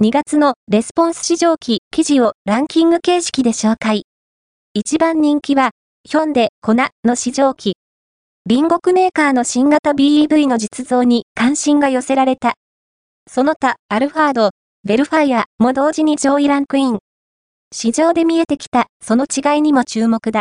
2月のレスポンス市場期記事をランキング形式で紹介。一番人気は、ヒョンデ、粉の市場期。隣国メーカーの新型 BEV の実像に関心が寄せられた。その他、アルファード、ベルファイアも同時に上位ランクイン。市場で見えてきたその違いにも注目だ。